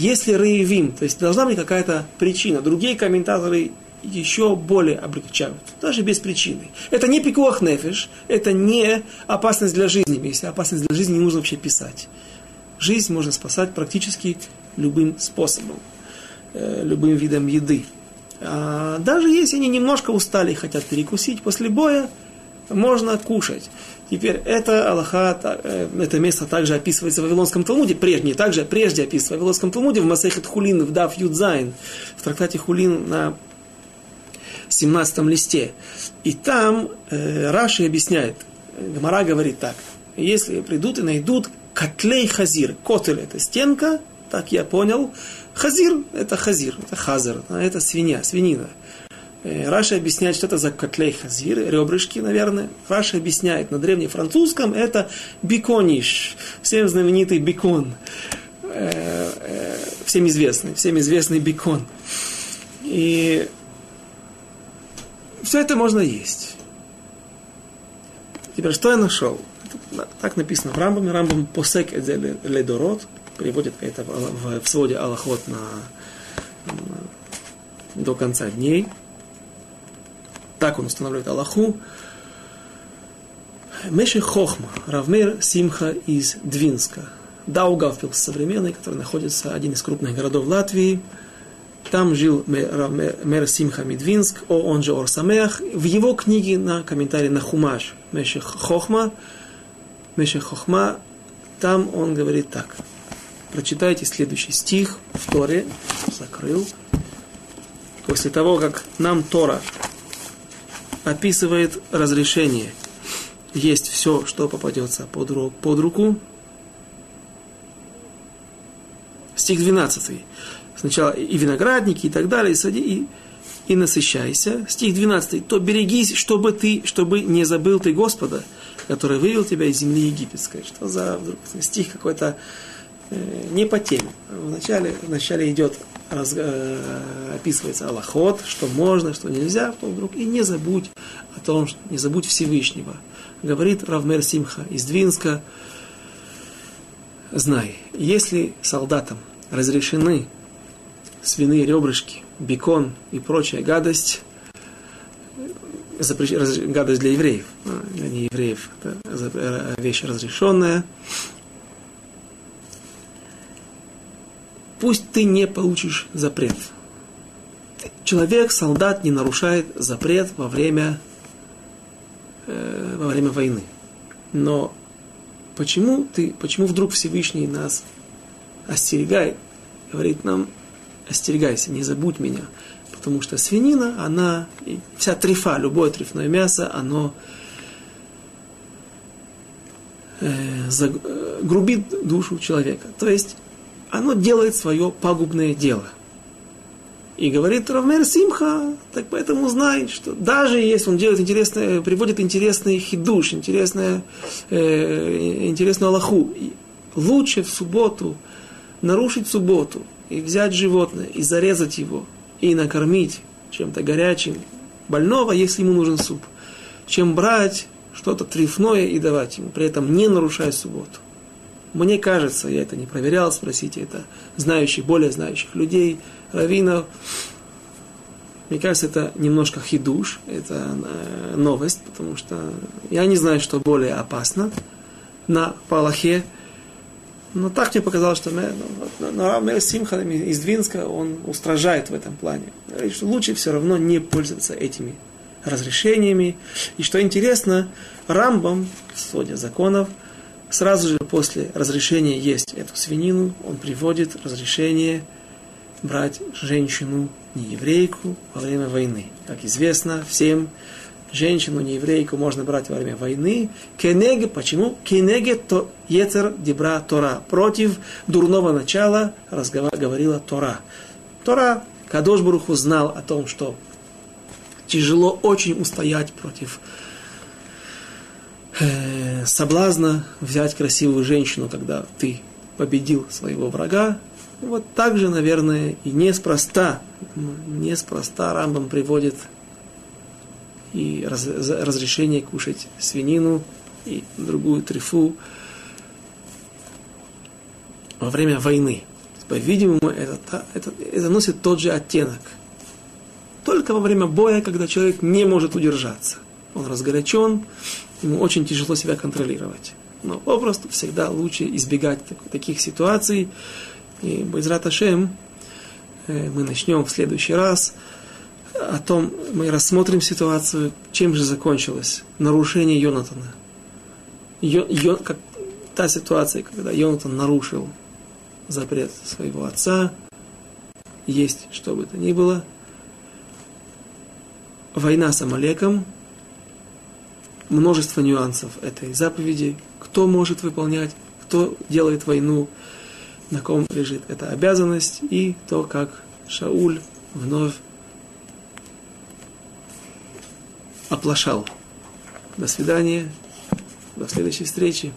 Speaker 1: если рейвим, то есть должна быть какая-то причина. Другие комментаторы еще более облегчают, даже без причины. Это не пикуах нефиш, это не опасность для жизни. Если опасность для жизни, не нужно вообще писать. Жизнь можно спасать практически любым способом, э, любым видом еды. А даже если они немножко устали и хотят перекусить после боя, можно кушать. Теперь это Аллаха, э, это место также описывается в Вавилонском Талмуде, прежде, также прежде описывается в Вавилонском Талмуде, в Масехет Хулин, в Дав Юдзайн, в трактате Хулин на 17 листе. И там э, Раши объясняет, Гамара говорит так, если придут и найдут כותלי חזיר, כותל это стенка, так я понял, חזיר это חזיר, это хазар, это свинья, свинина. Э, Раши объясняет, что это за כותלי חזיר, ребрышки, наверное. Раши объясняет, на древнефранцузском это бикониш, всем знаменитый бикон, э, э, всем известный, всем известный бикон. И все это можно есть. Теперь, что я нашел? Так написано в Рамбаме. Рамбам посек ледород, переводит это в своде Аллахот на, на, до конца дней. Так он устанавливает Аллаху. Меши Хохма, Равмер Симха из Двинска. Даугавпилс современный, который находится один из крупных городов Латвии. Там жил мэр Симха Медвинск, он же Орсамех. В его книге на комментарии на Хумаш Меших Хохма Меша Хохма, там он говорит так. Прочитайте следующий стих в Торе. Закрыл. После того, как нам Тора описывает разрешение есть все, что попадется под, ру, под руку. Стих 12. Сначала и виноградники, и так далее, и, сади, и, и насыщайся. Стих 12. То берегись, чтобы ты, чтобы не забыл ты Господа, который вывел тебя из земли египетской. Что за вдруг, стих какой-то э, не по теме. Вначале, вначале идет раз, э, описывается Аллахот, что можно, что нельзя, то вдруг и не забудь о том, что не забудь Всевышнего. Говорит Равмер Симха из Двинска, знай, если солдатам разрешены свиные ребрышки, бекон и прочая гадость, запрещ... гадость для евреев, а, для неевреев, это э, вещь разрешенная, пусть ты не получишь запрет. Человек, солдат не нарушает запрет во время, э, во время войны. Но почему, ты, почему вдруг Всевышний нас остерегает, говорит нам, остерегайся, не забудь меня. Потому что свинина, она, вся трефа, любое трефное мясо, оно э, за, э, грубит душу человека. То есть оно делает свое пагубное дело. И говорит Равмер Симха, так поэтому знай, что даже если он делает интересное, приводит интересный хидуш, интересное, э, интересную Аллаху, лучше в субботу нарушить субботу и взять животное и зарезать его и накормить чем-то горячим больного, если ему нужен суп, чем брать что-то трефное и давать ему, при этом не нарушая субботу. Мне кажется, я это не проверял, спросите это знающих, более знающих людей, раввинов. Мне кажется, это немножко хидуш, это э, новость, потому что я не знаю, что более опасно на Палахе. Но так мне показалось, что Мэр Симха из Двинска, он устражает в этом плане. Говорит, что лучше все равно не пользоваться этими разрешениями. И что интересно, Рамбам, судя законов, Сразу же после разрешения есть эту свинину, он приводит разрешение брать женщину не еврейку во время войны. Как известно всем, женщину не еврейку можно брать во время войны. Кенеге, почему? Кенеге то ецер дебра Тора. Против дурного начала говорила Тора. Тора, Кадош Баруху знал о том, что тяжело очень устоять против э, соблазна взять красивую женщину, когда ты победил своего врага. Вот так же, наверное, и неспроста, неспроста Рамбам приводит и раз, разрешение кушать свинину и другую трифу во время войны. По-видимому, это, это, это носит тот же оттенок. Только во время боя, когда человек не может удержаться. Он разгорячен, ему очень тяжело себя контролировать. Но попросту всегда лучше избегать таких ситуаций. И Байзрат Ашем э, мы начнем в следующий раз о том, мы рассмотрим ситуацию, чем же закончилось нарушение Йонатана. Йо, Йо, как, та ситуация, когда Йонатан нарушил запрет своего отца, есть что бы то ни было, война с Амалеком – множество нюансов этой заповеди, кто может выполнять, кто делает войну, на ком лежит эта обязанность, и то, как Шауль вновь оплошал. До свидания, до следующей встречи.